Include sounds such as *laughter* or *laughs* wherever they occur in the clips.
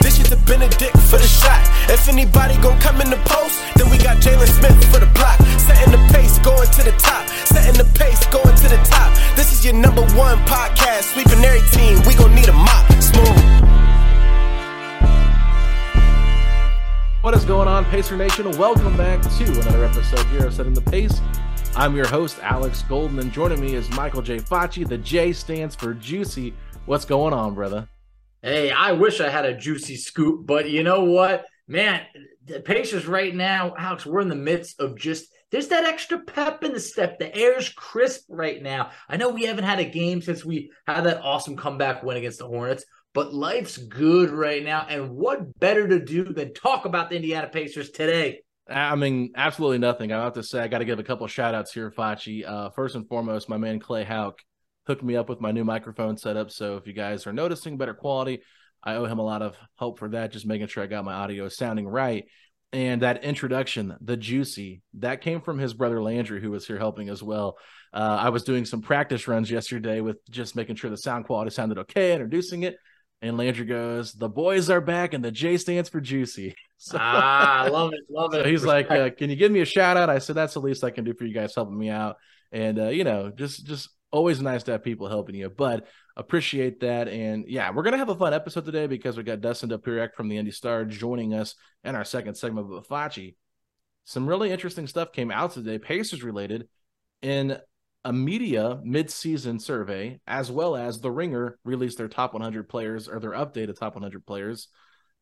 This is the Benedict for the shot. If anybody gon' come in the post, then we got Jalen Smith for the block. Setting the pace, going to the top. Setting the pace, going to the top. This is your number one podcast. Sweeping every team. We gon' need a mop. Smooth. What is going on, Pacer Nation? Welcome back to another episode here of Setting the Pace. I'm your host, Alex Golden, and joining me is Michael J. Facci. The J stands for Juicy. What's going on, brother? Hey, I wish I had a juicy scoop, but you know what? Man, the Pacers right now, Alex, we're in the midst of just there's that extra pep in the step. The air's crisp right now. I know we haven't had a game since we had that awesome comeback win against the Hornets, but life's good right now. And what better to do than talk about the Indiana Pacers today? I mean, absolutely nothing. I have to say, I got to give a couple shout outs here, Facci. Uh, first and foremost, my man Clay Hauk hooked me up with my new microphone setup. So if you guys are noticing better quality, I owe him a lot of help for that, just making sure I got my audio sounding right. And that introduction, the juicy, that came from his brother Landry, who was here helping as well. Uh, I was doing some practice runs yesterday with just making sure the sound quality sounded okay, introducing it. And Landry goes, "The boys are back, and the J stands for juicy." *laughs* So, ah, I love it, love it. So he's Respect. like, uh, "Can you give me a shout out?" I said, "That's the least I can do for you guys, helping me out." And uh, you know, just just always nice to have people helping you, but appreciate that. And yeah, we're gonna have a fun episode today because we got Dustin Dopirak from the Indy Star joining us in our second segment of Facci. Some really interesting stuff came out today, Pacers related, in a media mid-season survey, as well as the Ringer released their top 100 players or their updated top 100 players.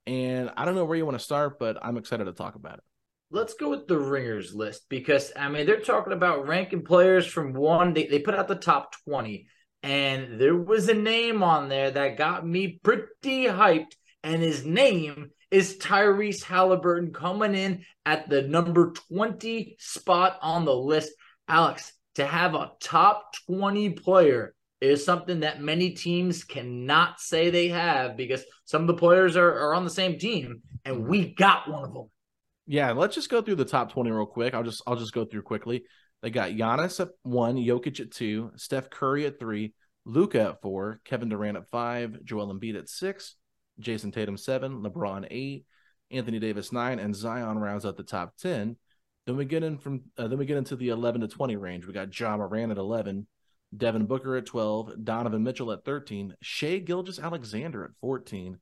And I don't know where you want to start, but I'm excited to talk about it let's go with the ringers list because I mean they're talking about ranking players from one. They they put out the top twenty, and there was a name on there that got me pretty hyped, and his name is Tyrese Halliburton coming in at the number twenty spot on the list. Alex, to have a top twenty player is something that many teams cannot say they have because some of the players are, are on the same team, and we got one of them yeah, let's just go through the top 20 real quick. I'll just I'll just go through quickly. They got Giannis at one, Jokic at two, Steph Curry at three, Luka at four, Kevin Durant at five, Joel Embiid at six, Jayson Tatum seven, LeBron eight, Anthony Davis nine, and Zion rounds out the top 10. Then we get in from uh, then we get into the 11 to 20 range. We got Ja Morant at 11, Devin Booker at 12, Donovan Mitchell at 13, Shai Gilgeous-Alexander at 14,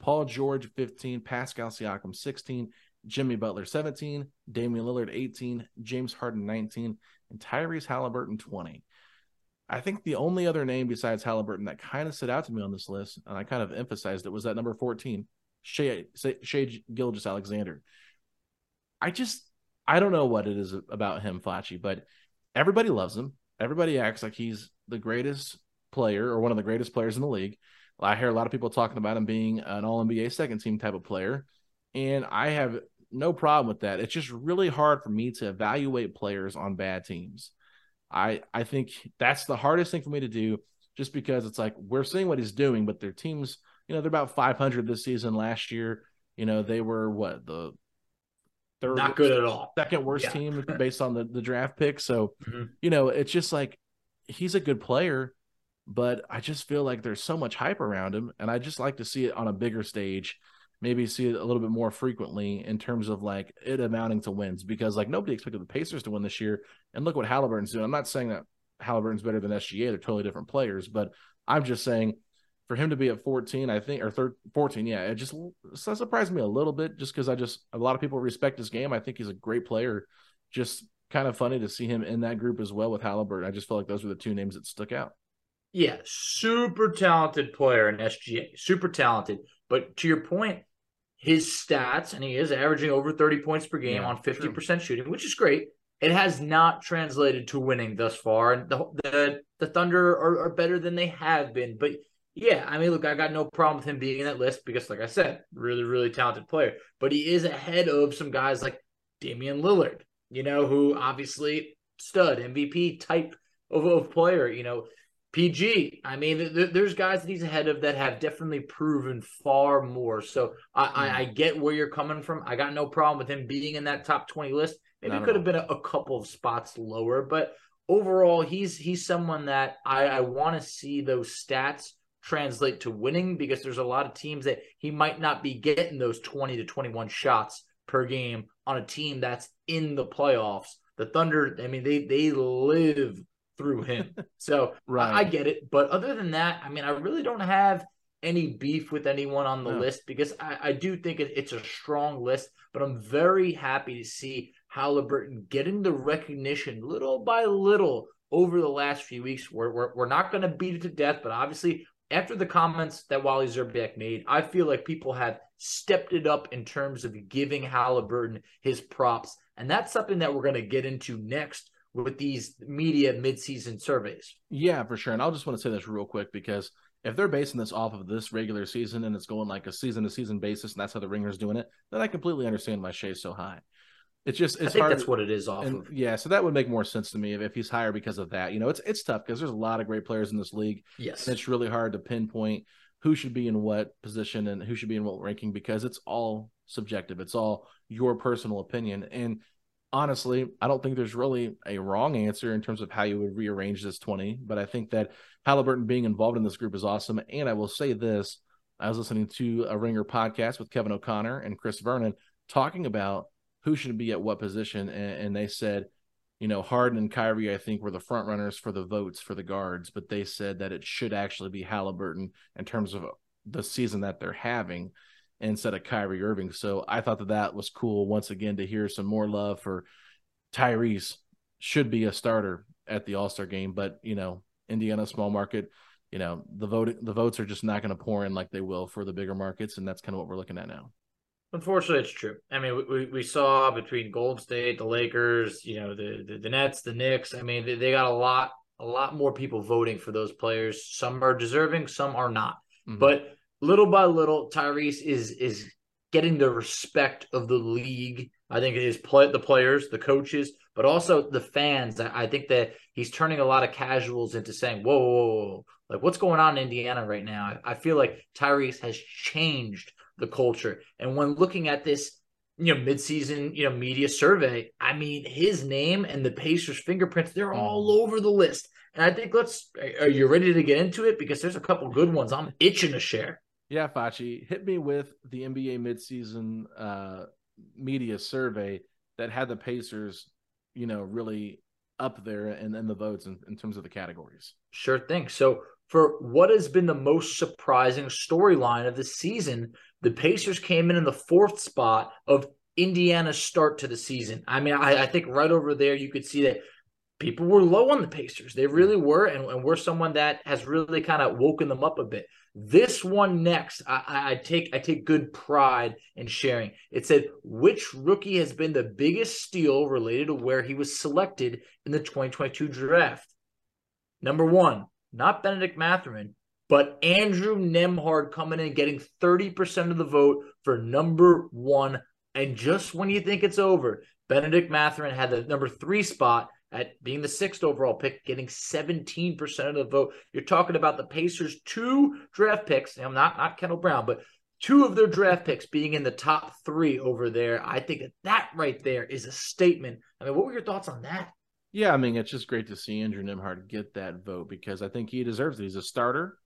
Paul George 15, Pascal Siakam 16, Jimmy Butler 17, Damian Lillard 18, James Harden 19, and Tyrese Halliburton 20. I think the only other name besides Halliburton that kind of stood out to me on this list, and I kind of emphasized it, was that number 14, Shai, Shai Gilgeous-Alexander. I just, I don't know what it is about him, Facci, but everybody loves him. Everybody acts like he's the greatest player or one of the greatest players in the league. I hear a lot of people talking about him being an all NBA second team type of player. And I have no problem with that. It's just really hard for me to evaluate players on bad teams. I I think that's the hardest thing for me to do just because it's like we're seeing what he's doing, but their teams, you know, they're about 500 this season. Last year, you know, they were what the third not good at all, second worst yeah. team *laughs* based on the the draft pick. So, mm-hmm. you know, it's just like he's a good player, but I just feel like there's so much hype around him, and I just like to see it on a bigger stage. Maybe see it a little bit more frequently in terms of like it amounting to wins because like nobody expected the Pacers to win this year, and look what Halliburton's doing. I'm not saying that Halliburton's better than SGA. They're totally different players, but I'm just saying for him to be at 14, I think, or third, 14, yeah, it just that surprised me a little bit just because I just, a lot of people respect his game. I think he's a great player. Just kind of funny to see him in that group as well with Halliburton. I just felt like those were the two names that stuck out. Yeah, super talented player in SGA, super talented. But to your point, his stats, and he is averaging over 30 points per game yeah, on 50% true. shooting, which is great it has not translated to winning thus far. And the the, the Thunder are, are, better than they have been. But yeah, I mean, look, I got no problem with him being in that list because, like I said, really, really talented player. But he is ahead of some guys like Damian Lillard, you know, who obviously stud MVP type of, of player. You know, PG. I mean, th- there's guys that he's ahead of that have definitely proven far more. So I, mm. I, I, get where you're coming from. I got no problem with him being in that top 20 list. Maybe it could have been a, a, couple of spots lower, but overall, he's he's someone that I, I want to see those stats translate to winning because there's a lot of teams that he might not be getting those 20 to 21 shots per game on a team that's in the playoffs. The Thunder, I mean, they they live through him. *laughs* So right. I, I, get it. But other than that, I mean, I really don't have any beef with anyone on the no. list because I, I do think it, it's a strong list, but I'm very happy to see Halliburton getting the recognition little by little over the last few weeks. We're, we're, we're not going to beat it to death, but obviously, after the comments that Wally Szczerbiak made, I feel like people have stepped it up in terms of giving Halliburton his props. And that's something that we're going to get into next with these media midseason surveys. Yeah, for sure. And I'll just want to say this real quick because if they're basing this off of this regular season and it's going like a season to season basis and that's how the ringer's doing it, then I completely understand why Shai's so high. It's just it's I think hard. That's what it is off and, of. Yeah, so that would make more sense to me if, if he's higher because of that. You know, it's it's tough because there's a lot of great players in this league. Yes, and it's really hard to pinpoint who should be in what position and who should be in what ranking because it's all subjective. It's all your personal opinion. And honestly, I don't think there's really a wrong answer in terms of how you would rearrange this 20. But I think that Halliburton being involved in this group is awesome. And I will say this I was listening to a Ringer podcast with Kevin O'Connor and Chris Vernon talking about who should be at what position, and, and they said, you know, Harden and Kyrie, I think, were the front runners for the votes for the guards, but they said that it should actually be Halliburton in terms of the season that they're having instead of Kyrie Irving. So I thought that that was cool once again to hear some more love for Tyrese. Should be a starter at the All Star game, but you know, Indiana small market, you know, the vote the votes are just not going to pour in like they will for the bigger markets, and that's kind of what we're looking at now. Unfortunately, it's true. I mean, we, we saw between Golden State, the Lakers, you know, the, the, the Nets, the Knicks. I mean, they, they, got a lot a lot more people voting for those players. Some are deserving, some are not. Mm-hmm. But little by little, Tyrese is is getting the respect of the league. I think it is play the players, the coaches, but also the fans. I, think that he's turning a lot of casuals into saying, "Whoa, whoa, whoa, like what's going on in Indiana right now?" I, I feel like Tyrese has changed the culture. And when looking at this, you know, midseason, you know, media survey, I mean, his name and the Pacers' fingerprints, they're all over the list. And I think let's are you ready to get into it? Because there's a couple good ones I'm itching to share. Yeah, Facci, hit me with the NBA midseason uh, media survey that had the Pacers, you know, really up there and in, in the votes in, in terms of the categories. Sure thing. So for what has been the most surprising storyline of the season, the Pacers came in in the fourth spot of Indiana's start to the season. I mean, I, I think right over there you could see that people were low on the Pacers. They really were, and, and we're someone that has really kind of woken them up a bit. This one next, I, I, take I take good pride in sharing. It said which rookie has been the biggest steal related to where he was selected in the 2022 draft. Number one, not Benedict Mathurin, But Andrew Nembhard coming in, getting 30% of the vote for number one. And just when you think it's over, Benedict Mathurin had the number three spot at being the sixth overall pick, getting 17% of the vote. You're talking about the Pacers' two draft picks. I'm not not Kendall Brown, but two of their draft picks being in the top three over there. I think that that right there is a statement. I mean, what were your thoughts on that? Yeah, I mean, it's just great to see Andrew Nembhard get that vote because I think he deserves it. He's a starter.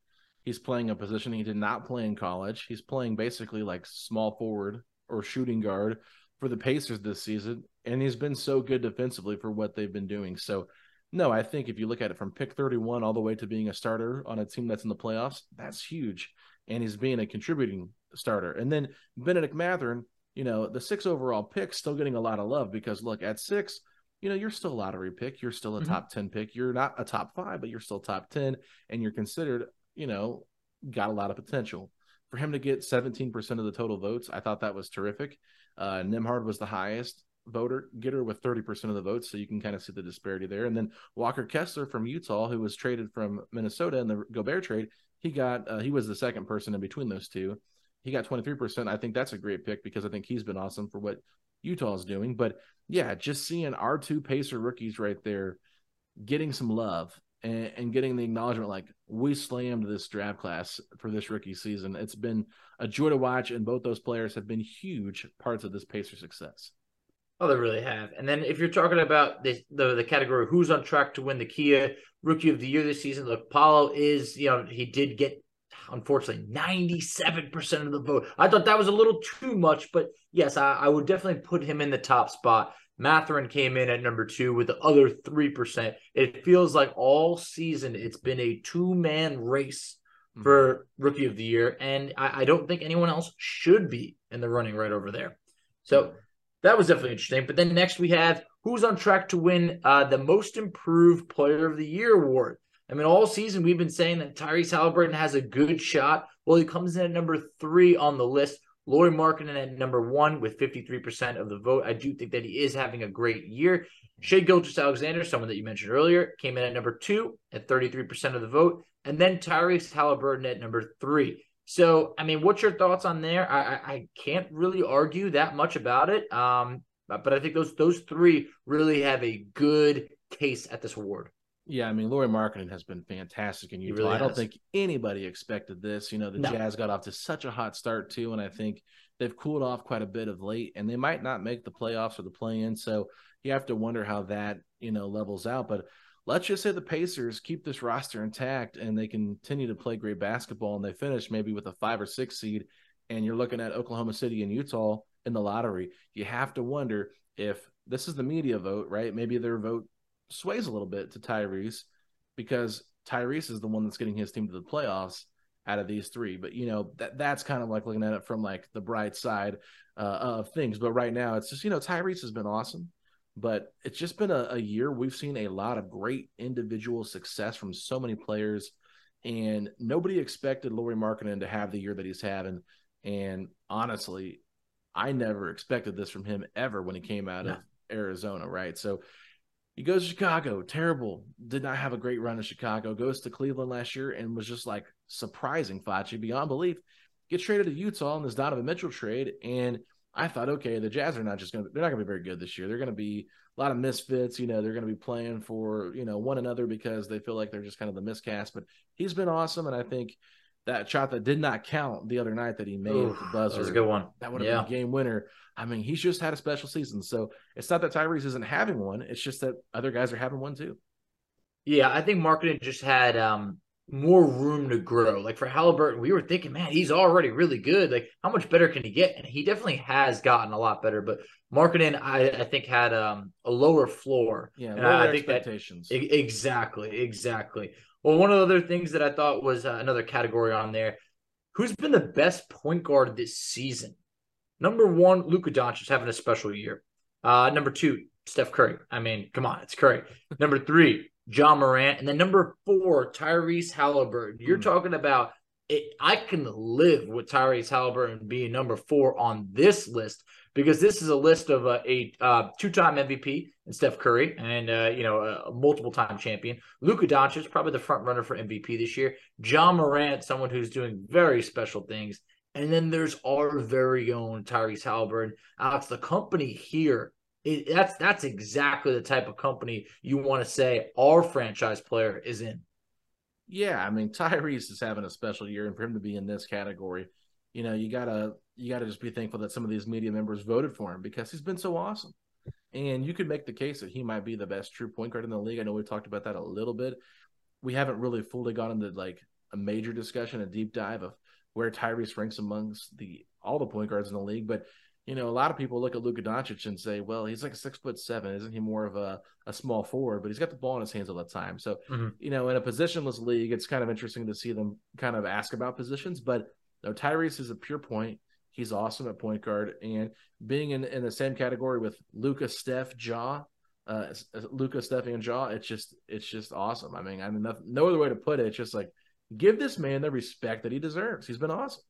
He's playing a position he did not play in college. He's playing basically like small forward or shooting guard for the Pacers this season, and he's been so good defensively for what they've been doing. So, no, I think if you look at it from pick 31 all the way to being a starter on a team that's in the playoffs, that's huge. And he's being a contributing starter. And then Benedict Mathurin, you know, the six overall pick, still getting a lot of love because look, at six, you know, you're still a lottery pick. You're still a mm-hmm. top 10 pick. You're not a top five, but you're still top 10. And you're considered, you know, got a lot of potential. For him to get 17% of the total votes, I thought that was terrific. Uh, Nembhard was the highest voter getter with 30% of the votes. So you can kind of see the disparity there. And then Walker Kessler from Utah, who was traded from Minnesota in the Gobert trade, he got, uh, he was the second person in between those two. He got 23%. I think that's a great pick because I think he's been awesome for what Utah is doing. But yeah, just seeing our two Pacer rookies right there getting some love and, and, getting the acknowledgement like we slammed this draft class for this rookie season. It's been a joy to watch, and both those players have been huge parts of this Pacer success. Oh, they really have. And then if you're talking about the, the, the category who's on track to win the Kia Rookie of the Year this season, look, Paolo is you know he did get unfortunately 97% of the vote. I thought that was a little too much, but yes, I, I would definitely put him in the top spot. Mathurin came in at number two with the other 3%. It feels like all season it's been a two man race mm-hmm. for rookie of the year. And I, I, don't think anyone else should be in the running right over there. So that was definitely interesting. But then next we have who's on track to win uh, the most improved player of the year award. I mean, all season we've been saying that Tyrese Halliburton has a good shot. Well, he comes in at number three on the list. Lauri Markkanen at number one with 53% of the vote. I do think that he is having a great year. Shai Gilgeous-Alexander, someone that you mentioned earlier, came in at number two at 33% of the vote. And then Tyrese Halliburton at number three. So, I mean, what's your thoughts on there? I, I, I can't really argue that much about it. Um, but I think those those three really have a good case at this award. Yeah, I mean, Lauri Markkanen has been fantastic in Utah. Really I don't think anybody expected this. You know, the no. Jazz got off to such a hot start too, and I think they've cooled off quite a bit of late, and they might not make the playoffs or the play-in. So you have to wonder how that you know levels out. But let's just say the Pacers keep this roster intact and they continue to play great basketball, and they finish maybe with a five or six seed, and you're looking at Oklahoma City and Utah in the lottery. You have to wonder if this is the media vote, right? Maybe their vote sways a little bit to Tyrese because Tyrese is the one that's getting his team to the playoffs out of these three. But you know that that's kind of like looking at it from like the bright side uh, of things. But right now, it's just you know Tyrese has been awesome, but it's just been a, a year we've seen a lot of great individual success from so many players, and nobody expected Lauri Markkanen to have the year that he's having. And honestly, I never expected this from him ever when he came out of Arizona, right? So he goes to Chicago, terrible. Did not have a great run in Chicago. Goes to Cleveland last year and was just like surprising Facci beyond belief. Gets traded to Utah in this Donovan Mitchell trade, and I thought, okay, the Jazz are not just going to, they're not going to be very good this year. They're going to be a lot of misfits. You know, they're going to be playing for, you know, one another because they feel like they're just kind of the miscast. But he's been awesome. And I think that shot that did not count the other night that he made Ooh, the buzzer. That was a good one. That would have yeah. been a game winner. I mean, he's just had a special season. So it's not that Tyrese isn't having one. It's just that other guys are having one too. Yeah, I think Markkanen just had um, more room to grow. Like for Halliburton, we were thinking, man, he's already really good. Like, how much better can he get? And he definitely has gotten a lot better. But Markkanen, I, I think, had um, a lower floor. Yeah, lower I think expectations. That, exactly, exactly. Well, one of the other things that I thought was uh, another category on there. Who's been the best point guard this season? Number one, Luka Doncic having a special year. Uh, number two, Steph Curry. I mean, come on, it's Curry. number three, Ja Morant, and then number four, Tyrese Halliburton. You're mm. talking about it, I can live with Tyrese Halliburton being number four on this list because this is a list of a, a uh, two-time MVP and Steph Curry, and uh, you know a, multiple-time champion. Luka Doncic, is probably the front runner for MVP this year. Ja Morant, someone who's doing very special things, and then there's our very own Tyrese Halliburton. Alex, the company here. It, that's that's exactly the type of company you want to say our franchise player is in. Yeah, I mean Tyrese is having a special year, and for him to be in this category, you know, you gotta you gotta just be thankful that some of these media members voted for him because he's been so awesome. And you could make the case that he might be the best true point guard in the league. I know we've talked about that a little bit. We haven't really fully gone into like a major discussion, a deep dive of where Tyrese ranks amongst the all the point guards in the league. But you know, a lot of people look at Luka Doncic and say, well, he's like a six foot seven. Isn't he more of a, a small forward? But he's got the ball in his hands all the time. So, mm-hmm. you know, in a positionless league, it's kind of interesting to see them kind of ask about positions. But you know, Tyrese is a pure point. He's awesome at point guard. And being in, in the same category with Luka, Steph, Ja, uh, Luka, Steph, and Ja, it's just it's just awesome. I mean, I mean, no other way to put it. It's just like give this man the respect that he deserves. He's been awesome.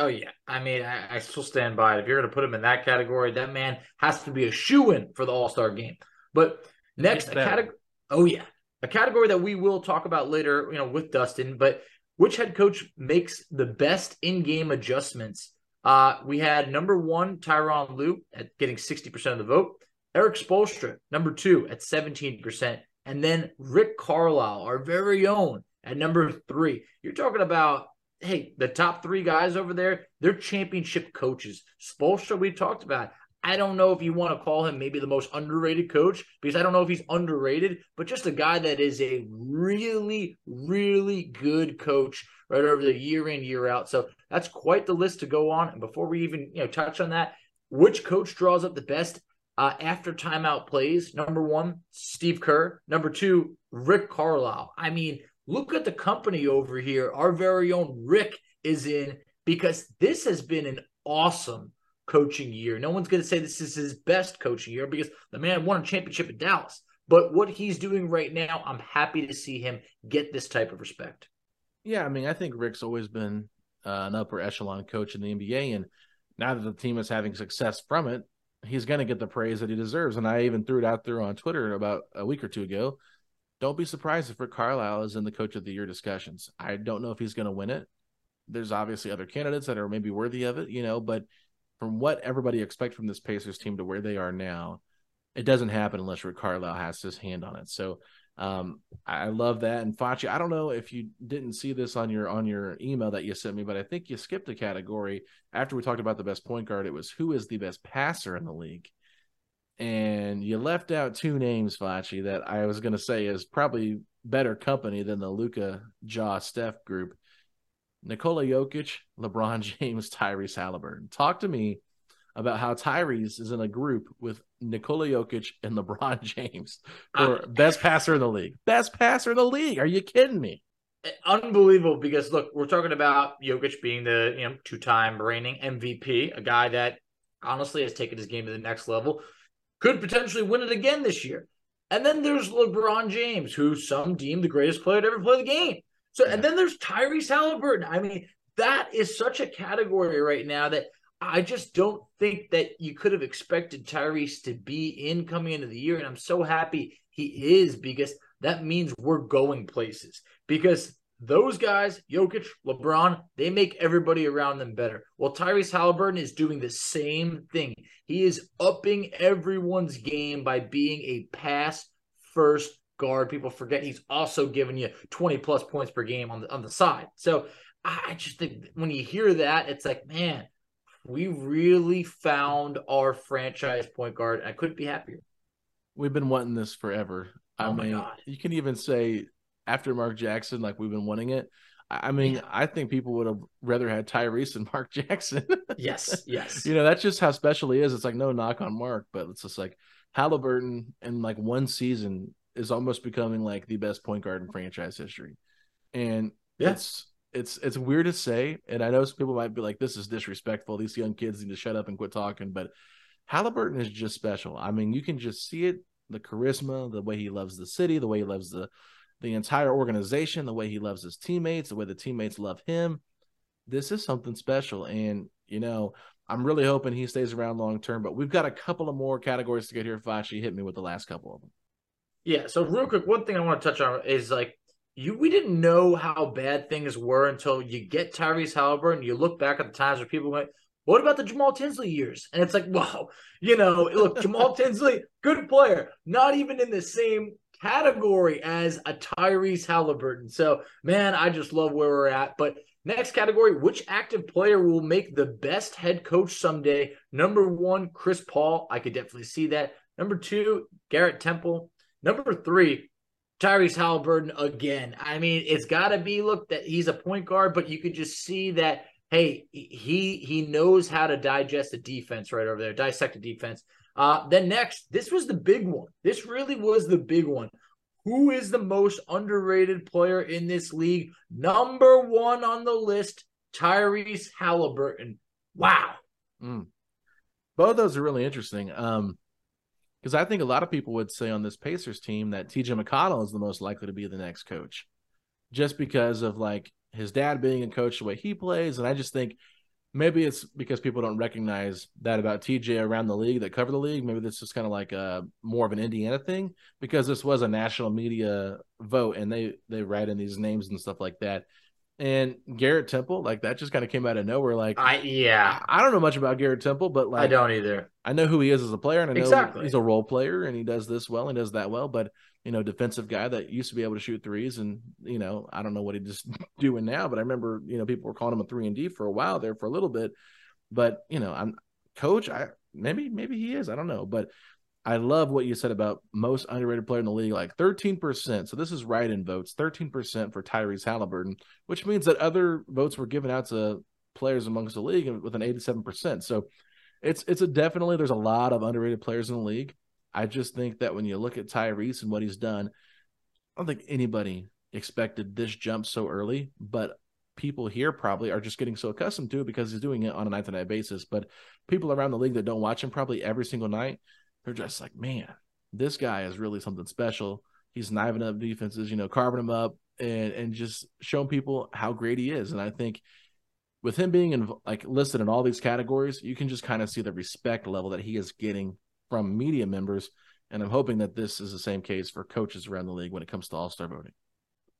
Oh yeah, I mean, I, I, still stand by it. If you're going to put him in that category, that man has to be a shoe in for the All Star game. But next, a category. Oh yeah, a category that we will talk about later, you know, with Dustin. But which head coach makes the best in game adjustments? Uh, we had number one Tyronn Lue at getting sixty percent of the vote. Erik Spoelstra, number two at seventeen percent, and then Rick Carlisle, our very own, at number three. You're talking about hey, the top three guys over there, they're championship coaches. Spoelstra, we talked about. I don't know if you want to call him maybe the most underrated coach because I don't know if he's underrated, but just a guy that is a really, really good coach right over the year in, year out. So that's quite the list to go on. And before we even you know touch on that, which coach draws up the best uh, after timeout plays? Number one, Steve Kerr. Number two, Rick Carlisle. I mean, Look at the company over here. Our very own Rick is in because this has been an awesome coaching year. No one's going to say this is his best coaching year because the man won a championship in Dallas. But what he's doing right now, I'm happy to see him get this type of respect. Yeah, I mean, I think Rick's always been uh, an upper echelon coach in the NBA, and now that the team is having success from it, he's going to get the praise that he deserves. And I even threw it out there on Twitter about a week or two ago don't be surprised if Rick Carlisle is in the coach of the year discussions. I don't know if he's going to win it. There's obviously other candidates that are maybe worthy of it, you know, but from what everybody expects from this Pacers team to where they are now, it doesn't happen unless Rick Carlisle has his hand on it. So um, I love that. And Facci, I don't know if you didn't see this on your on your email that you sent me, but I think you skipped a category after we talked about the best point guard. It was who is the best passer in the league and you left out two names, Facci, that I was going to say is probably better company than the Luka Ja Steph group. Nikola Jokic, LeBron *laughs* James, Tyrese Halliburton. Talk to me about how Tyrese is in a group with Nikola Jokic and *laughs* LeBron James for best passer in the league. Best passer in the league. Are you kidding me? Eh, unbelievable because look, we're talking about Jokic being the you know two-time reigning MVP, a guy that honestly has taken his game to the next level could potentially win it again this year. And then there's LeBron James, who some deem the greatest player to ever play the game. So, yeah. and then there's Tyrese Halliburton. I mean, that is such a category right now that I just don't think that you could have expected Tyrese to be in coming into the year. And I'm so happy he is because that means we're going places. Because those guys, Jokic, LeBron, they make everybody around them better. Well, Tyrese Halliburton is doing the same thing. He is upping everyone's game by being a pass first guard. People forget he's also giving you 20 plus points per game on the on the side. So I just think when you hear that, it's like, man, we really found our franchise point guard. I couldn't be happier. We've been wanting this forever. Oh I oh mean, you can even say after Mark Jackson, like we've been wanting it. I mean, yeah. I think people would have rather had Tyrese than *laughs* Mark Jackson. yes, yes. *laughs* You know, that's just how special he is. It's like no knock on Mark, but it's just like Halliburton in like one season is almost becoming like the best point guard in franchise history. And yeah. it's it's it's weird to say, and I know some people might be like, "This is disrespectful. These young kids need to shut up and quit talking." But Halliburton is just special. I mean, you can just see it the charisma, the way he loves the city, the way he loves the the entire organization, the way he loves his teammates, the way the teammates love him. this is something special. And, you know, I'm really hoping he stays around long term, but we've got a couple of more categories to get here. Facci hit me with the last couple of them. Yeah. So real quick, one thing I want to touch on is like you we didn't know how bad things were until you get Tyrese Halliburton. You look back at the times where people went, "What about the Jamal Tinsley years?" And it's like, *laughs* wow, you know, look, Jamal *laughs* Tinsley, good player, not even in the same category as a Tyrese Halliburton. So, man, I just love where we're at. But next category, which active player will make the best head coach someday? Number one, Chris Paul. I could definitely see that. Number two, Garrett Temple. Number three, Tyrese Halliburton again. I mean, it's got to be look that he's a point guard, but you could just see that hey, he he knows how to digest the defense right over there, dissect the defense. Uh, then next, this was the big one. This really was the big one. Who is the most underrated player in this league? Number one on the list, Tyrese Halliburton. Wow. Mm. Both those are really interesting. Um, because I think a lot of people would say on this Pacers team that TJ McConnell is the most likely to be the next coach, just because of like his dad being a coach the way he plays, and I just think maybe it's because people don't recognize that about TJ around the league that cover the league. Maybe this is kind of like a more of an Indiana thing because this was a national media vote, and they they write in these names and stuff like that. And Garrett Temple, like that just kind of came out of nowhere. Like, I yeah, I, don't know much about Garrett Temple, but like I don't either. I know who he is as a player, and I know exactly. he's a role player, and he does this well, and does that well. But you know, defensive guy that used to be able to shoot threes, and you know, I don't know what he's just *laughs* doing now, but I remember you know people were calling him a three and D for a while there for a little bit. But you know, I'm coach. I maybe maybe he is. I don't know, but I love what you said about most underrated player in the league, like 13%. So this is right in votes, 13% for Tyrese Halliburton, which means that other votes were given out to players amongst the league with an 87%. So it's it's a definitely there's a lot of underrated players in the league. I just think that when you look at Tyrese and what he's done, I don't think anybody expected this jump so early, but people here probably are just getting so accustomed to it because he's doing it on a night to night basis. But people around the league that don't watch him probably every single night they're just like, man, this guy is really something special. He's kniving up defenses, you know, carving them up and and just showing people how great he is. And I think with him being in, like listed in all these categories, you can just kind of see the respect level that he is getting from media members. And I'm hoping that this is the same case for coaches around the league when it comes to All Star voting.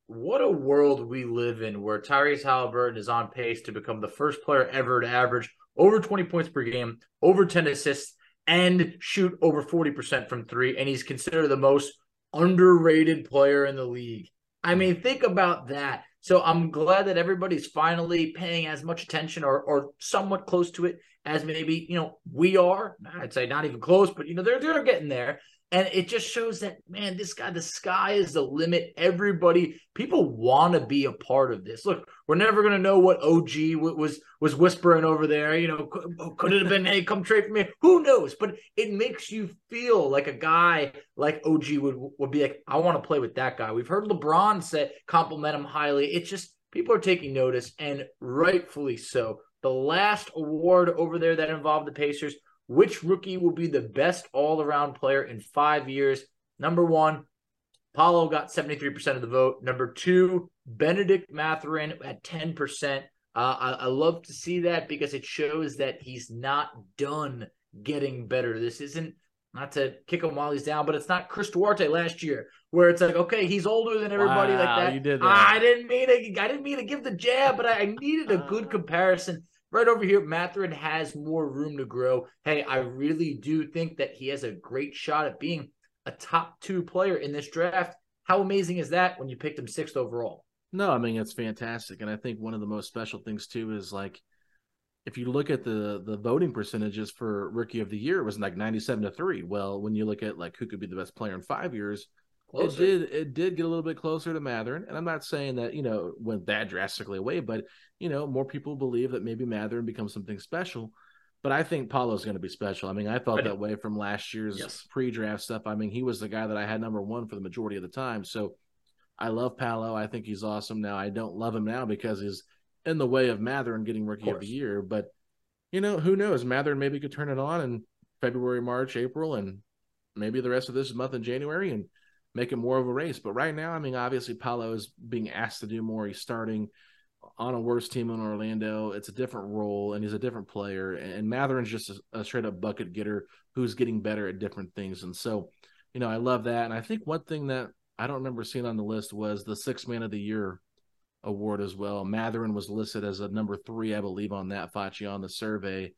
What a world we live in where Tyrese Halliburton is on pace to become the first player ever to average over 20 points per game, over 10 assists, and shoot over 40% from three. And he's considered the most underrated player in the league. I mean, think about that. So I'm glad that everybody's finally paying as much attention or or somewhat close to it as maybe, you know, we are. I'd say not even close, but you know, they're they're getting there. And it just shows that, man, this guy, the sky is the limit. Everybody, people want to be a part of this. Look, we're never going to know what OG was was whispering over there. You know, could, could it have been, hey, come trade for me? Who knows? But it makes you feel like a guy like OG would, would be like, I want to play with that guy. We've heard LeBron say, compliment him highly. It's just, people are taking notice, and rightfully so. The last award over there that involved the Pacers – which rookie will be the best all around player in five years? Number one, Paolo got 73% of the vote. Number two, Benedict Mathurin at 10%. Uh, I, I love to see that because it shows that he's not done getting better. This isn't not to kick him while he's down, but it's not Chris Duarte last year where it's like, okay, he's older than everybody wow, like that. You did that. I didn't mean to, I didn't mean to give the jab, but I needed a good uh. comparison right over here, Mathurin has more room to grow. Hey, I really do think that he has a great shot at being a top two player in this draft. How amazing is that when you picked him sixth overall? No, I mean it's fantastic, and I think one of the most special things too is like if you look at the the voting percentages for rookie of the year, it was like ninety seven to three. Well, when you look at like who could be the best player in five years, Closer. It did. It did get a little bit closer to Mathurin, and I'm not saying that you know went that drastically away, but you know more people believe that maybe Mathurin becomes something special. But I think Paolo's going to be special. I mean, I felt I that way from last year's yes. pre-draft stuff. I mean, he was the guy that I had number one for the majority of the time. So I love Paolo. I think he's awesome. Now I don't love him now because he's in the way of Mathurin getting Rookie of, of the Year. But you know, who knows? Mathurin maybe could turn it on in February, March, April, and maybe the rest of this month in January, and make it more of a race. But right now, I mean, obviously Paolo is being asked to do more. He's starting. on a worse team in Orlando. It's a different role, and he's a different player. And Mathurin's just a, a straight up bucket getter who's getting better at different things. And so, you know, I love that. And I think one thing that I don't remember seeing on the list was the six man of the year award as well. Mathurin was listed as a number three, I believe, on that Facci on the survey,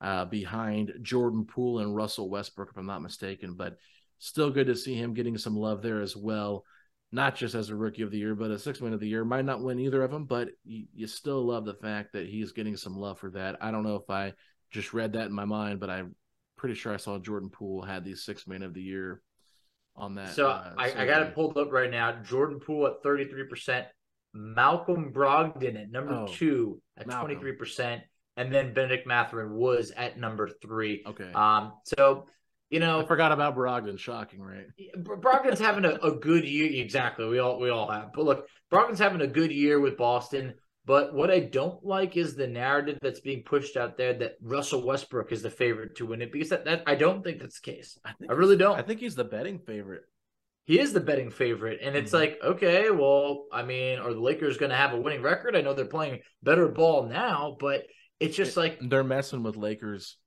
uh, behind Jordan Poole and Russell Westbrook, if I'm not mistaken. But still good to see him getting some love there as well not just as a rookie of the year, but a six man of the year. Might not win either of them, but you, you, still love the fact that he's getting some love for that. I don't know if I just read that in my mind, but I'm pretty sure I saw Jordan Poole had the six man of the year on that. So uh, I, I, got it pulled up right now. Jordan Poole at 33%, Malcolm Brogdon at number oh, two at 23%, and then Benedict Mathurin was at number three. Okay. Um, so you know, I forgot about Brogdon. Shocking, right? Brogdon's having a, a good year. Exactly. We all we all have. But look, Brogdon's having a good year with Boston. But what I don't like is the narrative that's being pushed out there that Russell Westbrook is the favorite to win it because that, that I don't think that's the case. I, I really don't. I think he's the betting favorite. He is the betting favorite. And it's mm-hmm. like, okay, well, I mean, are the Lakers going to have a winning record? I know they're playing better ball now, but it's just like they're messing with Lakers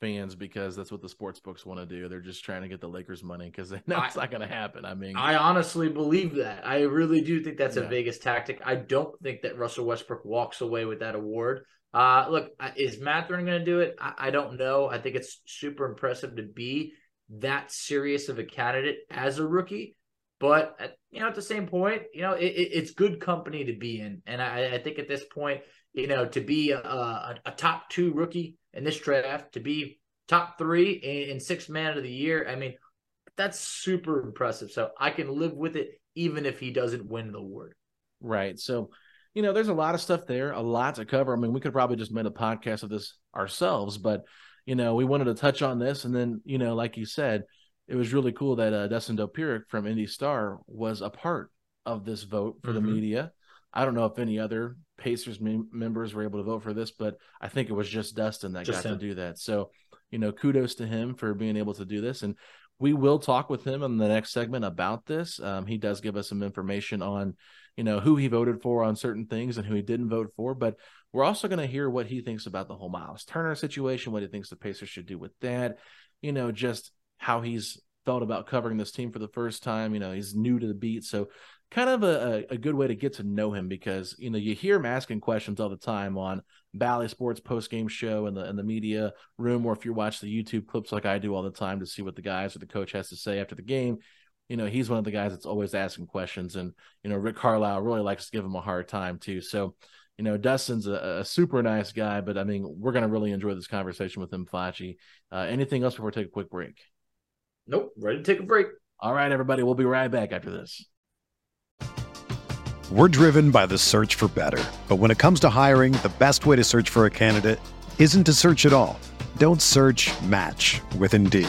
fans because that's what the sports books want to do. They're just trying to get the Lakers money because they know I, it's not going to happen. I mean, I honestly believe that. I really do think that's yeah. a Vegas tactic. I don't think that Russell Westbrook walks away with that award. Uh, look, is Mathurin going to do it? I, I, don't know. I think it's super impressive to be that serious of a candidate as a rookie. But at, you know, at the same point, you know, it, it, it's good company to be in, and I, I think at this point, you know, to be a, a, a top two rookie in this draft to be top three in, in six man of the year. I mean, that's super impressive. So I can live with it even if he doesn't win the award. Right. So, you know, there's a lot of stuff there, a lot to cover. I mean, we could probably just make a podcast of this ourselves, but you know, we wanted to touch on this, and then you know, like you said, it was really cool that uh, Dustin Dopirak from Indy Star was a part of this vote for mm-hmm. the media. I don't know if any other Pacers members were able to vote for this, but I think it was just Dustin that just got him. to do that. So, you know, kudos to him for being able to do this. And we will talk with him in the next segment about this. Um, he does give us some information on, you know, who he voted for on certain things and who he didn't vote for. But we're also going to hear what he thinks about the whole Myles Turner situation, what he thinks the Pacers should do with that, you know, just how he's felt about covering this team for the first time. You know, he's new to the beat. So kind of a, a good way to get to know him because you know you hear him asking questions all the time on Bally Sports post game show and the in the media room, or if you watch the YouTube clips like I do all the time to see what the guys or the coach has to say after the game. You know, he's one of the guys that's always asking questions, and you know Rick Carlisle really likes to give him a hard time too. So, you know, Dustin's a, a super nice guy, but I mean, we're gonna really enjoy this conversation with him, Facci. Uh, anything else before we take a quick break? Nope, ready to take a break. All right, everybody, we'll be right back after this. We're driven by the search for better. But when it comes to hiring, the best way to search for a candidate isn't to search at all. Don't search match with Indeed.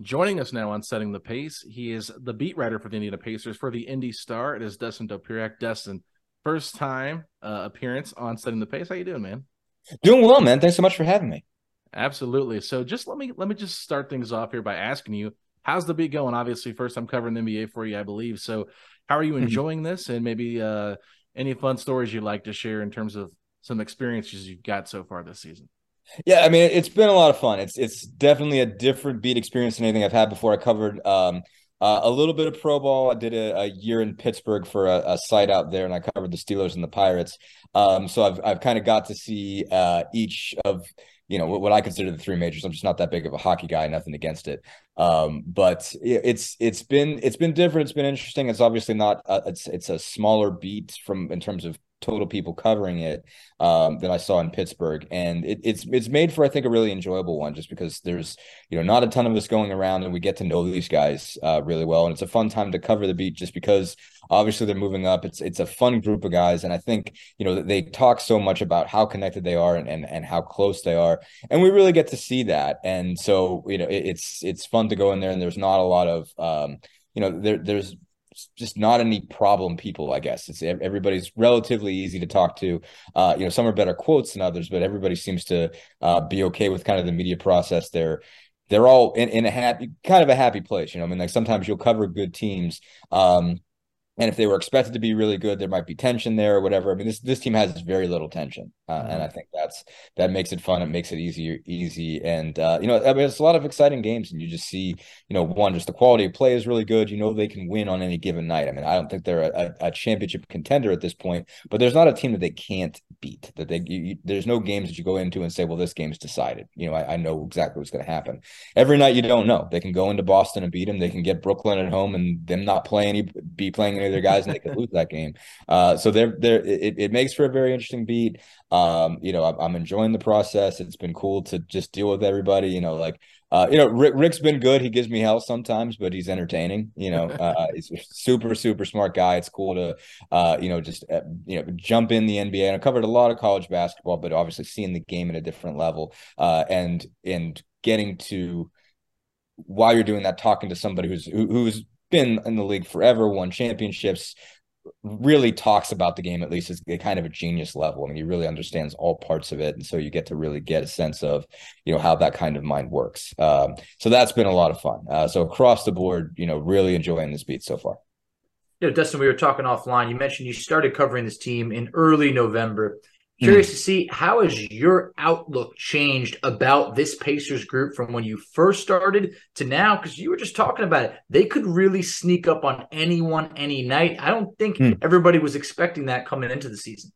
Joining us now on Setting the Pace, he is the beat writer for the Indiana Pacers for the Indy Star. It is Dustin Dopirak. Dustin, first time uh, appearance on setting the pace. How you doing, man? Doing well, man. Thanks so much for having me. Absolutely. So just let me let me just start things off here by asking you, how's the beat going? Obviously, first time covering the NBA for you, I believe. So how are you mm-hmm. enjoying this? And maybe uh, any fun stories you'd like to share in terms of some experiences you've got so far this season? Yeah, I mean, it's been a lot of fun. It's it's definitely a different beat experience than anything I've had before. I covered um, uh, a little bit of pro ball. I did a, a year in Pittsburgh for a, a, site out there, and I covered the Steelers and the Pirates. Um, so I've I've kind of got to see uh, each of you know what, I consider the three majors. I'm just not that big of a hockey guy. Nothing against it, um, but it's it's been it's been different. It's been interesting. It's obviously not a, it's it's a smaller beat from in terms of total people covering it um, that I saw in Pittsburgh, and it, it's it's made for I think a really enjoyable one, just because there's you know not a ton of us going around, and we get to know these guys uh, really well, and it's a fun time to cover the beat, just because obviously they're moving up. It's it's a fun group of guys, and I think you know they talk so much about how connected they are and and, and how close they are, and we really get to see that, and so you know it, it's it's fun to go in there, and there's not a lot of um, you know there there's just not any problem people i guess. It's everybody's relatively easy to talk to. Uh, you know some are better quotes than others but everybody seems to uh, be okay with kind of the media process. They're they're all in, in a happy kind of a happy place you know? I mean like sometimes you'll cover good teams um, and if they were expected to be really good, there might be tension there or whatever. I mean, this this team has very little tension, uh, mm-hmm. and I think that's that makes it fun. It makes it easier, easy, and uh, you know, I mean, it's a lot of exciting games, and you just see, you know, one just the quality of play is really good. You know, they can win on any given night. I mean, I don't think they're a, a championship contender at this point, but there's not a team that they can't beat. That they you, there's no games that you go into and say, well, this game's decided. You know, I, I know exactly what's going to happen. Every night you don't know. They can go into Boston and beat them. They can get Brooklyn at home and them not play any, be playing any their guys, and they could lose that game. Uh, so they're there. It, it makes for a very interesting beat. Um, you know, I'm, enjoying the process. It's been cool to just deal with everybody. You know, like uh, you know, Rick, Rick's been good. He gives me hell sometimes, but he's entertaining. You know, *laughs* uh, he's a super, super smart guy. It's cool to, uh, you know, just uh, you know, jump in the NBA. And I covered a lot of college basketball, but obviously seeing the game at a different level, uh, and and getting to while you're doing that, talking to somebody who's who, who's been in the league forever, won championships, really talks about the game at least as a kind of a genius level. I mean, he really understands all parts of it, and so you get to really get a sense of you know how that kind of mind works. Um, so that's been a lot of fun. Uh, so across the board, you know, really enjoying this beat so far. You know, Dustin, we were talking offline. You mentioned you started covering this team in early November. Curious mm. to see how has your outlook changed about this Pacers group from when you first started to now? Because you were just talking about it. They could really sneak up on anyone any night. I don't think mm. everybody was expecting that coming into the season.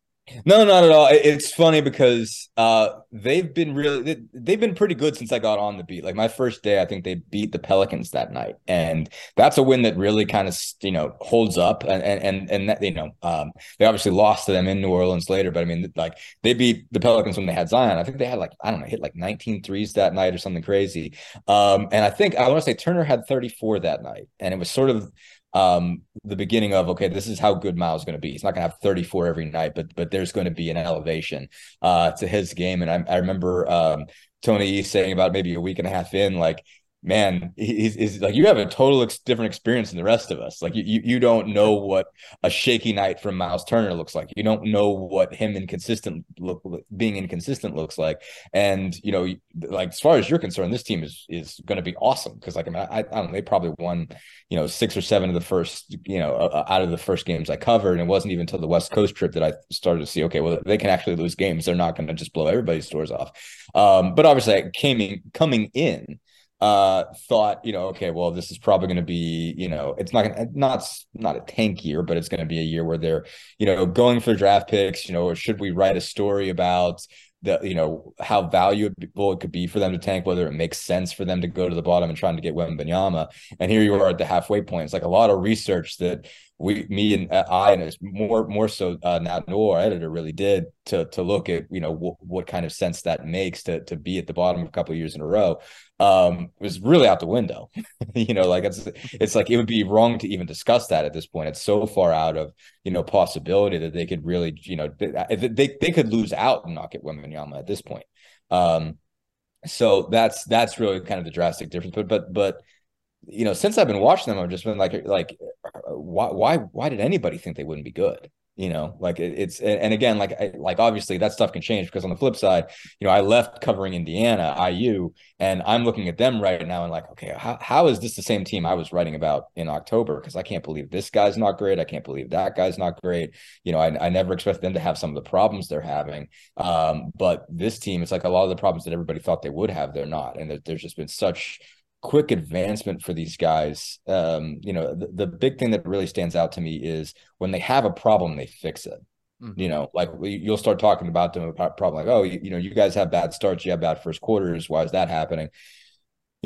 No, not at all. It's funny because uh, they've been really they've been pretty good since I got on the beat. Like my first day, I think they beat the Pelicans that night, and that's a win that really kind of you know holds up. And and and that, you know um, they obviously lost to them in New Orleans later, but I mean like they beat the Pelicans when they had Zion. I think they had like I don't know hit like 19 threes that night or something crazy. Um, and I think I want to say Turner had 34 that night, and it was sort of um, the beginning of okay, this is how good Myles is going to be. He's not going to have 34 every night, but but there's going to be an elevation uh, to his game. And I, I remember um, Tony East saying about maybe a week and a half in, like man, he's, he's, like you have a total ex- different experience than the rest of us. Like you, you don't know what a shaky night from Myles Turner looks like. You don't know what him inconsistent look being inconsistent looks like. And you know, like as far as you're concerned, this team is is going to be awesome because like I mean, I, I don't know, they probably won you know six or seven of the first you know uh, out of the first games I covered, and it wasn't even until the West Coast trip that I started to see okay, well they can actually lose games. They're not going to just blow everybody's doors off. Um, but obviously, in coming in uh thought you know okay well this is probably going to be you know it's not gonna not not a tank year but it's going to be a year where they're you know going for draft picks you know or should we write a story about the you know how valuable it could be for them to tank, whether it makes sense for them to go to the bottom and trying to get Wembanyama. And here you are at the halfway point. It's like a lot of research that we, me and uh, I, and it's more more so uh, now Noah, our editor, really did to to look at you know what kind of sense that makes to to be at the bottom of a couple of years in a row. Um, was really out the window. *laughs* you know, like it's it's like it would be wrong to even discuss that at this point. It's so far out of you know possibility that they could really you know they, they could lose out and not get Wembanyama at this point. Um, so that's that's really kind of the drastic difference. But but but you know, since I've been watching them, I've just been like, like, why, why, why did anybody think they wouldn't be good? You know, like it, it's and again, like like obviously that stuff can change because on the flip side, you know, I left covering Indiana, IU, and I'm looking at them right now and like, okay, how, how is this the same team I was writing about in October? Because I can't believe this guy's not great. I can't believe that guy's not great. You know, I, I never expected them to have some of the problems they're having. Um, but this team, it's like a lot of the problems that everybody thought they would have, they're not, and there's just been such quick advancement for these guys. Um, you know, the, the, big thing that really stands out to me is when they have a problem, they fix it. Mm-hmm. You know, like you'll start talking about them about problem like, oh, you, you know, you guys have bad starts, you have bad first quarters. Why is that happening?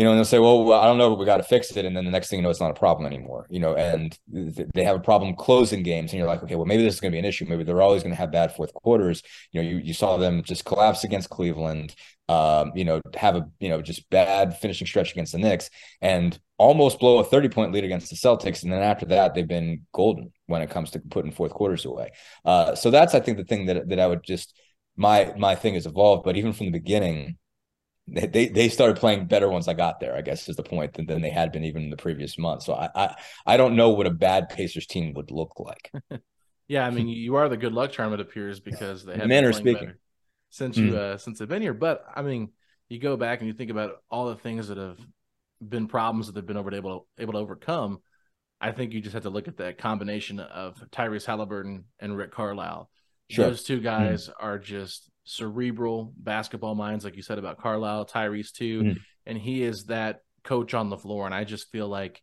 You know, and they'll say, well, I don't know, but we got to fix it. And then the next thing you know, it's not a problem anymore, you know, and th- they have a problem closing games. And you're like, okay, well, maybe this is going to be an issue. Maybe they're always going to have bad fourth quarters. You know, you, you saw them just collapse against Cleveland, um, you know, have a, you know, just bad finishing stretch against the Knicks and almost blow a 30 point lead against the Celtics. And then after that, they've been golden when it comes to putting fourth quarters away. Uh, so that's, I think, the thing that, that I would just, my, my thing has evolved, but even from the beginning, they they started playing better once I got there. I guess is the point than, than they had been even in the previous month. So I, I I don't know what a bad Pacers team would look like. *laughs* yeah, I mean you are the good luck charm it appears because they have manner speaking since you mm. uh, since they've been here. But I mean you go back and you think about all the things that have been problems that they've been able to, able to overcome. I think you just have to look at that combination of Tyrese Halliburton and Rick Carlisle. Sure. Those two guys mm. are just cerebral basketball minds, like you said about Carlisle, Tyrese too, mm-hmm. and he is that coach on the floor. And I just feel like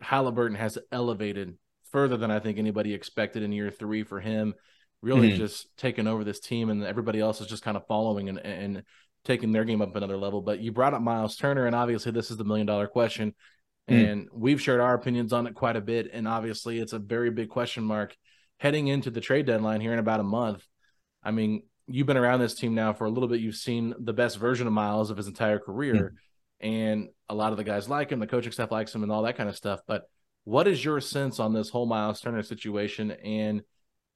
Halliburton has elevated further than I think anybody expected in year three for him. Really, mm-hmm. just taking over this team, and everybody else is just kind of following and, and taking their game up another level. But you brought up Myles Turner, and obviously this is the million dollar question. Mm. And we've shared our opinions on it quite a bit. And obviously, it's a very big question mark heading into the trade deadline here in about a month. I mean, you've been around this team now for a little bit. You've seen the best version of Myles of his entire career, mm-hmm. and a lot of the guys like him. The coaching staff likes him, and all that kind of stuff. But what is your sense on this whole Myles Turner situation? And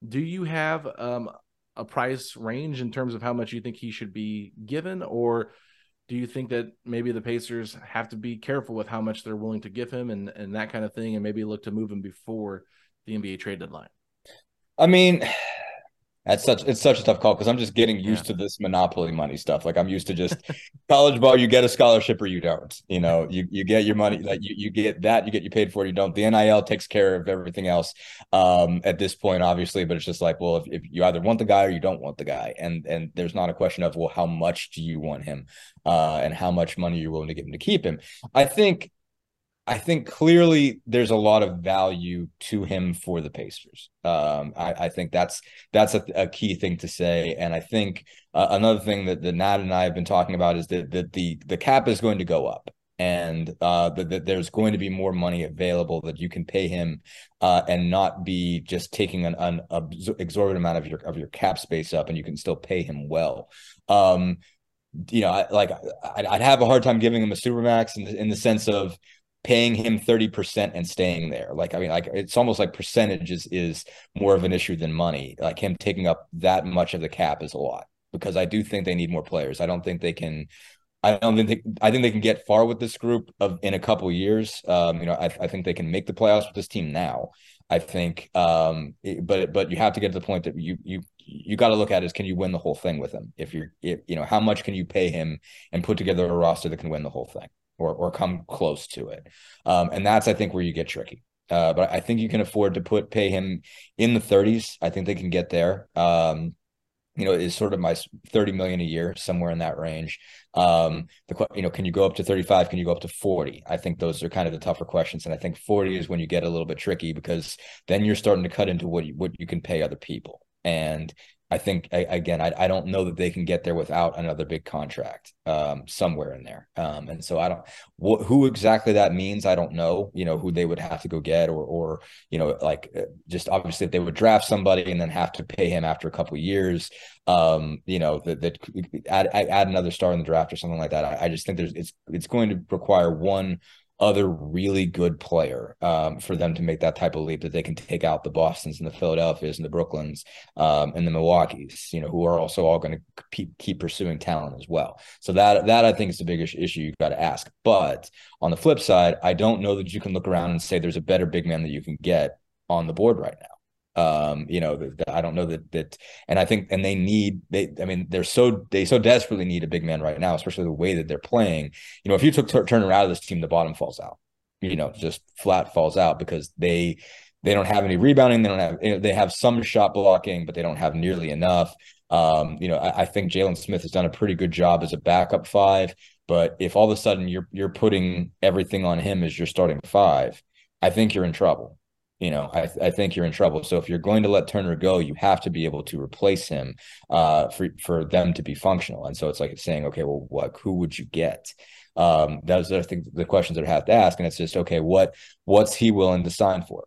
do you have um, a price range in terms of how much you think he should be given, or do you think that maybe the Pacers have to be careful with how much they're willing to give him and and that kind of thing, and maybe look to move him before the NBA trade deadline? I mean, that's such it's such a tough call because I'm just getting used yeah. to this monopoly money stuff. Like I'm used to just college ball, you get a scholarship or you don't. You know, you you get your money, like you, you get that, you get you paid for it, you don't. The NIL takes care of everything else um at this point, obviously, but it's just like, well, if, if you either want the guy or you don't want the guy. And and there's not a question of well, how much do you want him? Uh and how much money you're willing to give him to keep him. I think I think clearly there's a lot of value to him for the Pacers. Um, I, I, think that's that's a, a, key thing to say, and I think uh, another thing that, that Nat and I have been talking about is that, that the the cap is going to go up, and uh, that, that there's going to be more money available that you can pay him, uh, and not be just taking an, an exorbitant amount of your of your cap space up, and you can still pay him well. Um, you know, I, like I'd, I'd, have a hard time giving him a supermax in the, in the sense of paying him 30% and staying there. Like, I mean, like it's almost like percentages is more of an issue than money. Like him taking up that much of the cap is a lot because I do think they need more players. I don't think they can. I don't think they, I think they can get far with this group of in a couple years. Um, you know, I, I think they can make the playoffs with this team now. I think, um, it, but but you have to get to the point that you you you got to look at is can you win the whole thing with him? If you're, if, you know, how much can you pay him and put together a roster that can win the whole thing? Or or come close to it. Um, and that's I think where you get tricky. Uh, but I think you can afford to put pay him in the 30s. I think they can get there. Um, you know, is sort of my 30 million a year, somewhere in that range. Um, the you know, can you go up to 35? Can you go up to 40? I think those are kind of the tougher questions, and I think 40 is when you get a little bit tricky because then you're starting to cut into what you, what you can pay other people. And I think again, I, I don't know that they can get there without another big contract um, somewhere in there. Um, and so I don't wh- who exactly that means. I don't know. You know who they would have to go get, or or you know like uh, just obviously if they would draft somebody and then have to pay him after a couple years. Um, you know that that add add another star in the draft or something like that. I, I just think there's it's it's going to require one other really good player um, for them to make that type of leap that they can take out the Boston's and the Philadelphias and the Brooklyns um, and the Milwaukee's, you know, who are also all going to keep, keep pursuing talent as well. So that that I think is the biggest issue you've got to ask. But on the flip side, I don't know that you can look around and say there's a better big man that you can get on the board right now. Um, you know, I don't know that that, and I think, and they need they. I mean, they're so they so desperately need a big man right now, especially the way that they're playing. You know, if you took Turner out of this team, the bottom falls out. You know, just flat falls out because they they don't have any rebounding. They don't have you know, they have some shot blocking, but they don't have nearly enough. Um, you know, I, I think Jalen Smith has done a pretty good job as a backup five. But if all of a sudden you're you're putting everything on him as your starting five, I think you're in trouble. You know, I, I think you're in trouble. So if you're going to let Turner go, you have to be able to replace him uh, for for them to be functional. And so it's like it's saying, okay, well, what who would you get? Um, those are I think the questions that I have to ask, and it's just okay, what what's he willing to sign for?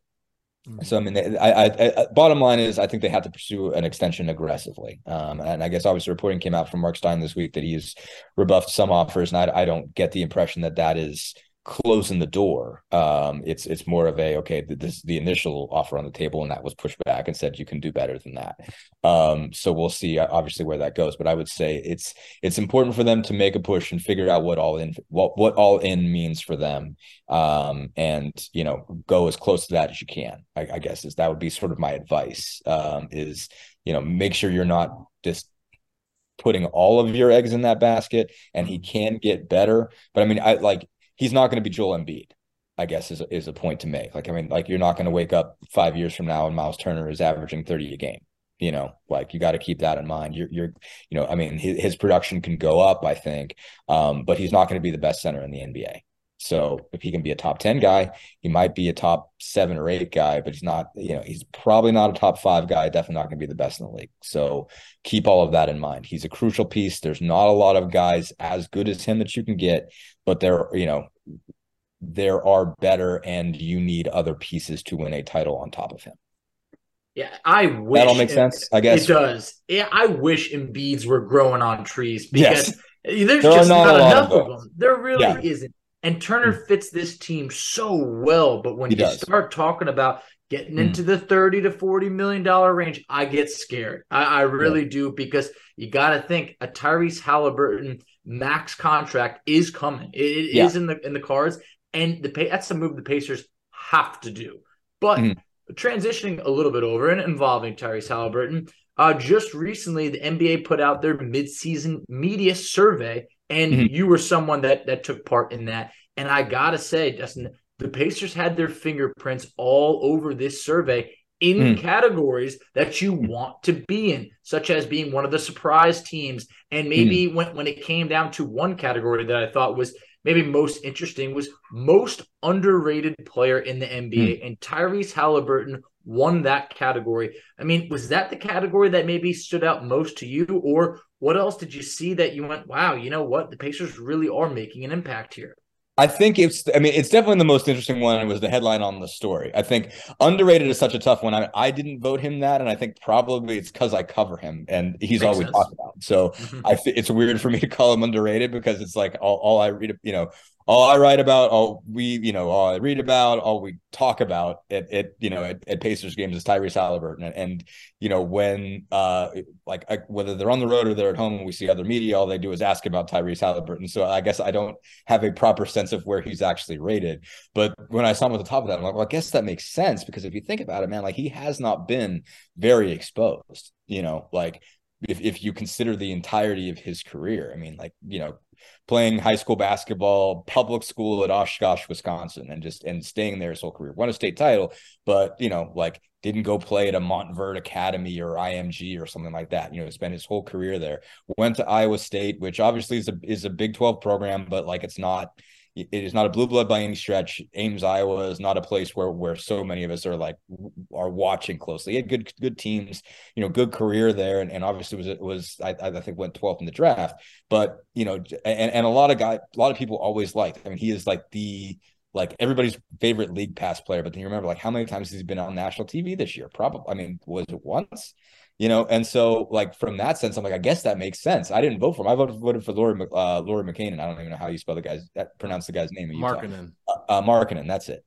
So I mean, I, I, I, bottom line is, I think they have to pursue an extension aggressively. Um, and I guess obviously reporting came out from Marc Stein this week that he's rebuffed some offers, and I, I don't get the impression that that is closing the door. Um, it's it's more of a okay, this the initial offer on the table, and that was pushed back and said you can do better than that. Um, so we'll see, uh, obviously, where that goes. But I would say it's it's important for them to make a push and figure out what all in what what all in means for them, um, and you know go as close to that as you can. I, I guess is that would be sort of my advice. Um, is you know make sure you're not just putting all of your eggs in that basket and he can get better but i mean i like he's not going to be Joel Embiid. I guess is is a point to make. Like I mean, like you're not going to wake up five years from now and Myles Turner is averaging 30 a game. You know, like you got to keep that in mind. You're you're you know, I mean, his, his production can go up, I think, um, but he's not going to be the best center in the NBA. So if he can be a top 10 guy, he might be a top seven or eight guy, but he's not, you know, he's probably not a top five guy, definitely not going to be the best in the league. So keep all of that in mind. He's a crucial piece. There's not a lot of guys as good as him that you can get, but there, you know, there are better and you need other pieces to win a title on top of him. Yeah, I wish that all makes sense. I guess it does. Yeah, I wish Embiids were growing on trees because yes. there's there just not, not enough of, them. There really yeah. isn't. And Turner mm. fits this team so well. But when he you does. start talking about getting into mm. the 30 to 40 million dollar range, I get scared. I, I really yeah. do because you got to think a Tyrese Halliburton max contract is coming. It, it yeah. is in the in the cards, and the pay that's the move the Pacers have to do. But mm. transitioning a little bit over and involving Tyrese Halliburton, uh, just recently the NBA put out their midseason media survey and mm-hmm. you were someone that that took part in that. And I gotta say, Justin, the Pacers had their fingerprints all over this survey in mm. categories that you want to be in, such as being one of the surprise teams. And maybe mm. when, when it came down to one category that I thought was maybe most interesting was most underrated player in the NBA. Mm. And Tyrese Halliburton won that category. I mean, was that the category that maybe stood out most to you? Or what else did you see that you went, wow, you know what? The Pacers really are making an impact here. I think it's, I mean, it's definitely the most interesting one. It was the headline on the story. I think underrated is such a tough one. I, I didn't vote him that. And I think probably it's because I cover him and he's Makes all we sense. talk about. So mm-hmm. I it's weird for me to call him underrated because it's like all, all I read, you know, all I write about, all we, you know, all I read about, all we talk about at, at you know, at, at Pacers games is Tyrese Halliburton. And, and, you know, when, uh, like, I, whether they're on the road or they're at home and we see other media, all they do is ask about Tyrese Halliburton. So I guess I don't have a proper sense of where he's actually rated. But when I saw him at the top of that, I'm like, well, I guess that makes sense because if you think about it, man, like he has not been very exposed, you know, like if, if you consider the entirety of his career. I mean, like, you know, playing high school basketball, public school at Oshkosh, Wisconsin, and just and staying there his whole career. Won a state title, but you know, like didn't go play at a Montverde Academy or IMG or something like that. You know, spent his whole career there. Went to Iowa State, which obviously is a is a Big Twelve program, but like it's not it is not a blue blood by any stretch. Ames, Iowa is not a place where where so many of us are like are watching closely. He had good good teams, you know, good career there, and, and obviously was was I, I think went 12th in the draft. But you know, and, and a lot of guy a lot of people always liked. I mean, he is like the like everybody's favorite league pass player. But then you remember like how many times has he's been on national TV this year? Probably. I mean, was it once? you know and so like from that sense i'm like i guess that makes sense i didn't vote for him i voted, voted for Lauri uh Lauri Markkanen i don't even know how you spell the guy's that pronounce the guy's name Markkanen uh, uh Markkanen that's it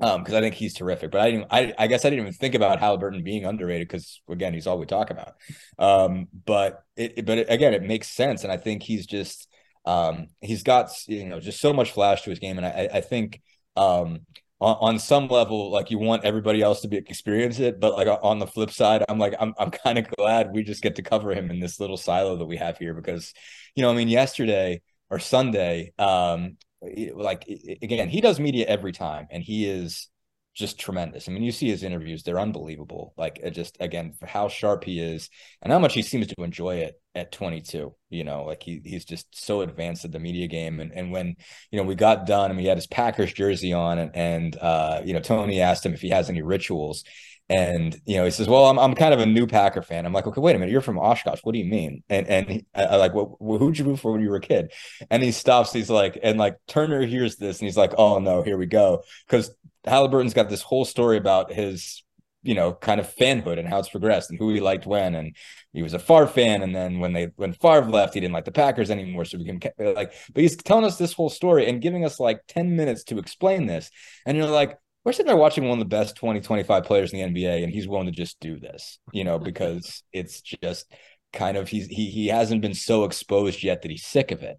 um because i think he's terrific but i didn't I, I guess i didn't even think about halliburton being underrated because again he's all we talk about um but it but it, again it makes sense and i think he's just um he's got you know just so much flash to his game. And i i think um on, on some level, like you want everybody else to be experience it, but like on the flip side, I'm like I'm I'm *laughs* kind of glad we just get to cover him in this little silo that we have here. Because, you know, I mean, yesterday or Sunday, um, like again, he does media every time, and he is just tremendous. I mean, you see his interviews; they're unbelievable. Like, just again, how sharp he is and how much he seems to enjoy it at 22. You know, like he he's just so advanced at the media game. And and when you know we got done and he had his Packers jersey on, and and uh, you know Tony asked him if he has any rituals. And you know, he says, "Well, I'm I'm kind of a new Packer fan." I'm like, "Okay, wait a minute. You're from Oshkosh. What do you mean?" And and he, I like, well, who'd you root for when you were a kid? And he stops. He's like, and like Turner hears this, and he's like, "Oh no, here we go," because Halliburton's got this whole story about his you know, kind of fanhood and how it's progressed and who he liked when. And he was a Favre fan. And then when they when Favre left, he didn't like the Packers anymore. So we can like, but he's telling us this whole story and giving us like 10 minutes to explain this. And you're like, we're sitting there watching one of the best 20, 25 players in the NBA, and he's willing to just do this, you know, because *laughs* it's just kind of he's he he hasn't been so exposed yet that he's sick of it.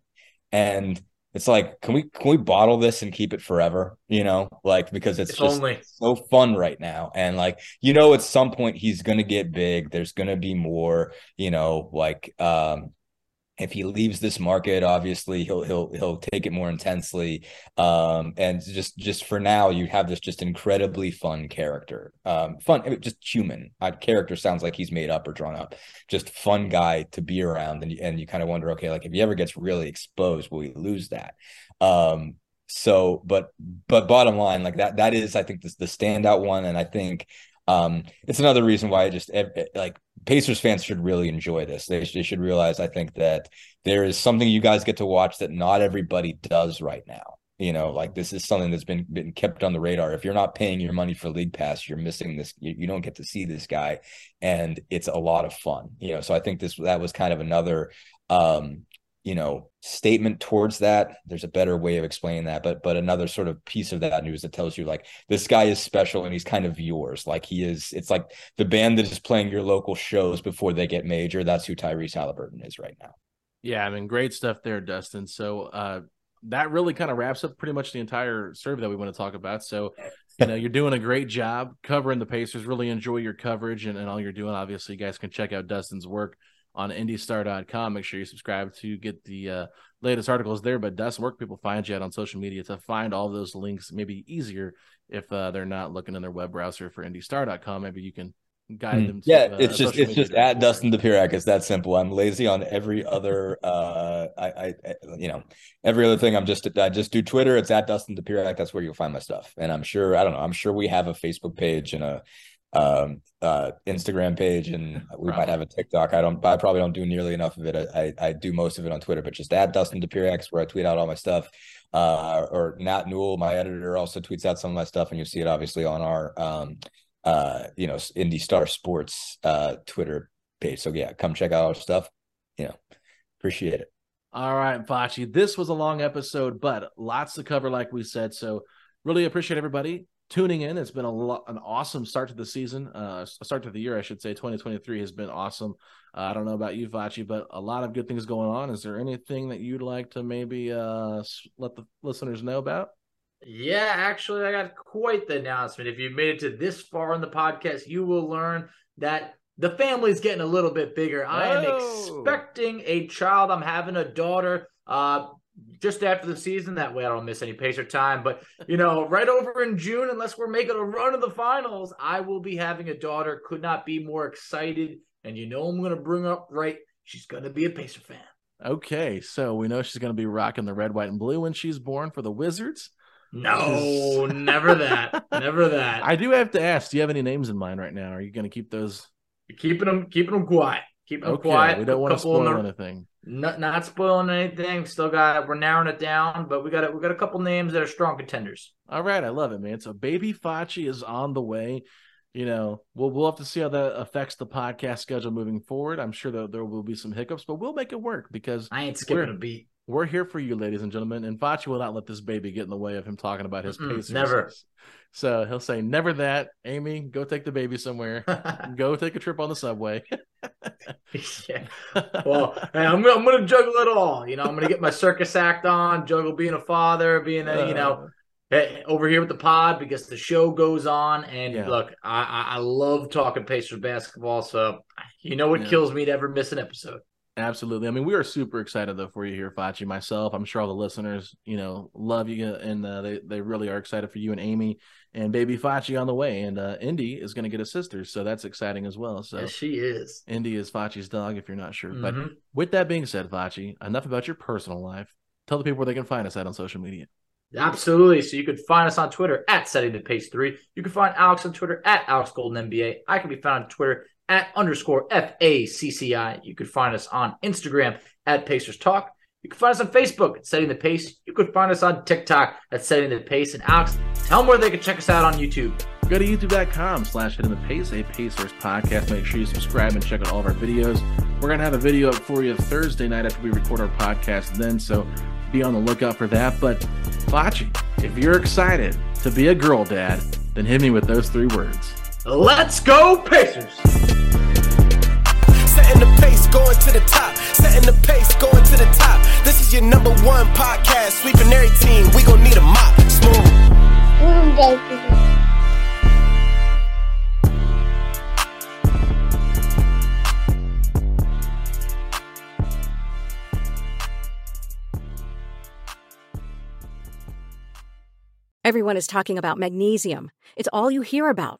And it's like can we can we bottle this and keep it forever you know like because it's, just only. so fun right now and like you know at some point he's gonna get big there's gonna be more you know like um if he leaves this market obviously he'll he'll he'll take it more intensely. Um and just just for now you have this just incredibly fun character. Um fun just human. Uh, character sounds like he's made up or drawn up. Just fun guy to be around. And you, and you kind of wonder okay like if he ever gets really exposed will he lose that? Um so but but bottom line like that that is i think this the standout one. And i think um, it's another reason why I just like Pacers fans should really enjoy this. They, they should realize, I think, that there is something you guys get to watch that not everybody does right now. You know, like this is something that's been been kept on the radar. If you're not paying your money for League Pass, you're missing this. You, you don't get to see this guy, and it's a lot of fun. You know, so I think this that was kind of another um, you know statement towards that there's a better way of explaining that but but another sort of piece of that news that tells you like this guy is special and he's kind of yours. Like he is it's like the band that is playing your local shows before they get major that's who tyrese halliburton is right now. Yeah i mean great stuff there dustin. So uh that really kind of wraps up pretty much the entire survey that we want to talk about. So you know you're doing a great job covering the pacers. Really enjoy your coverage and, and all you're doing. Obviously you guys can check out dustin's work on indystar.com. Make sure you subscribe to get the uh, latest articles there. But Dustin, where people find you at on social media to find all those links? Maybe easier if uh, they're not looking in their web browser for indystar.com. Maybe you can guide hmm. them. To, yeah, uh, it's just it's just at Dustin Dopirak. It's that simple. I'm lazy on every other. uh I, I you know every other thing. I'm just I just do Twitter. It's at Dustin Dopirak. That's where you'll find my stuff. And I'm sure I don't know. I'm sure we have a Facebook page and a um, uh, Instagram page, and *laughs* we might have a TikTok. I don't, I probably don't do nearly enough of it. I, I, I do most of it on Twitter, but just add Dustin Dopirak's where I tweet out all my stuff. Uh, or Nat Newell, my editor, also tweets out some of my stuff, and you'll see it obviously on our, um, uh, you know, Indy Star Sports uh, Twitter page. So yeah, come check out our stuff. You know, appreciate it. All right, Facci. This was a long episode, but lots to cover, like we said. So really appreciate everybody tuning in. It's been a lot, an awesome start to the season, uh, start to the year, I should say. 2023 has been awesome. Uh, I don't know about you, Facci, but a lot of good things going on. Is there anything that you'd like to maybe uh, let the listeners know about? Yeah, actually, I got quite the announcement. If you made it to this far in the podcast, you will learn that the family's getting a little bit bigger. I am oh. expecting a child. I'm having a daughter. Uh, just after the season. That way I don't miss any Pacer time. But, you know, right over in June, unless we're making a run of the finals, I will be having a daughter. Could not be more excited. And you know, I'm going to bring up right. She's going to be a Pacer fan. Okay. So we know she's going to be rocking the red, white, and blue when she's born for the Wizards. No, never that. Never that. *laughs* I do have to ask, do you have any names in mind right now? Are you going to keep those? Keeping them, keeping them quiet. Keeping them okay. quiet. We don't want to spoil the... anything not not spoiling anything. Still got we're narrowing it down, but we got it. We got a couple names that are strong contenders. All right, I love it, man. So Baby Facci is on the way. You know, we'll we'll have to see how that affects the podcast schedule moving forward. I'm sure that there will be some hiccups, but we'll make it work because I ain't skipping a beat. We're here for you, ladies and gentlemen. And Facci will not let this baby get in the way of him talking about his Pacers. Never. So he'll say, "Never that, Amy. Go take the baby somewhere. *laughs* go take a trip on the subway." *laughs* yeah. *laughs* Well, hey, I'm I'm gonna juggle it all. You know, I'm gonna get my circus act on, juggle being a father, being a you know, uh. eh, over here with the pod because the show goes on. And Yeah. look, I, I, I love talking Pacers basketball. So you know what Yeah. kills me to ever miss an episode. Absolutely. I mean, we are super excited though for you here, Facci. Myself, I'm sure all the listeners, you know, love you, and uh, they they really are excited for you and Amy and baby Facci on the way. And uh, Indy is going to get a sister, so that's exciting as well. So Yes, she is. Indy is Facci's dog, if you're not sure. But Mhm. with that being said, Facci, enough about your personal life. Tell the people where they can find us at on social media. Absolutely. So you can find us on Twitter at Setting the Pace Three. You can find Alex on Twitter at Alex Golden NBA. I can be found on Twitter at underscore F A C C I. You can find us on Instagram at Pacers Talk. You can find us on Facebook at Setting the Pace. You can find us on TikTok at Setting the Pace. And Alex, tell them where they can check us out on YouTube. Go to youtube.com slash setting the pace, a Pacers podcast. Make sure you subscribe and check out all of our videos. We're going to have a video up for you Thursday night after we record our podcast then, so be on the lookout for that. But Facci, if you're excited to be a girl dad, then hit me with those three words. Let's go, Pacers! Setting the pace, going to the top. Setting the pace, going to the top. This is your number one podcast. Sweeping every team. We gon' need a mop. Smooth. Everyone is talking about magnesium. It's all you hear about.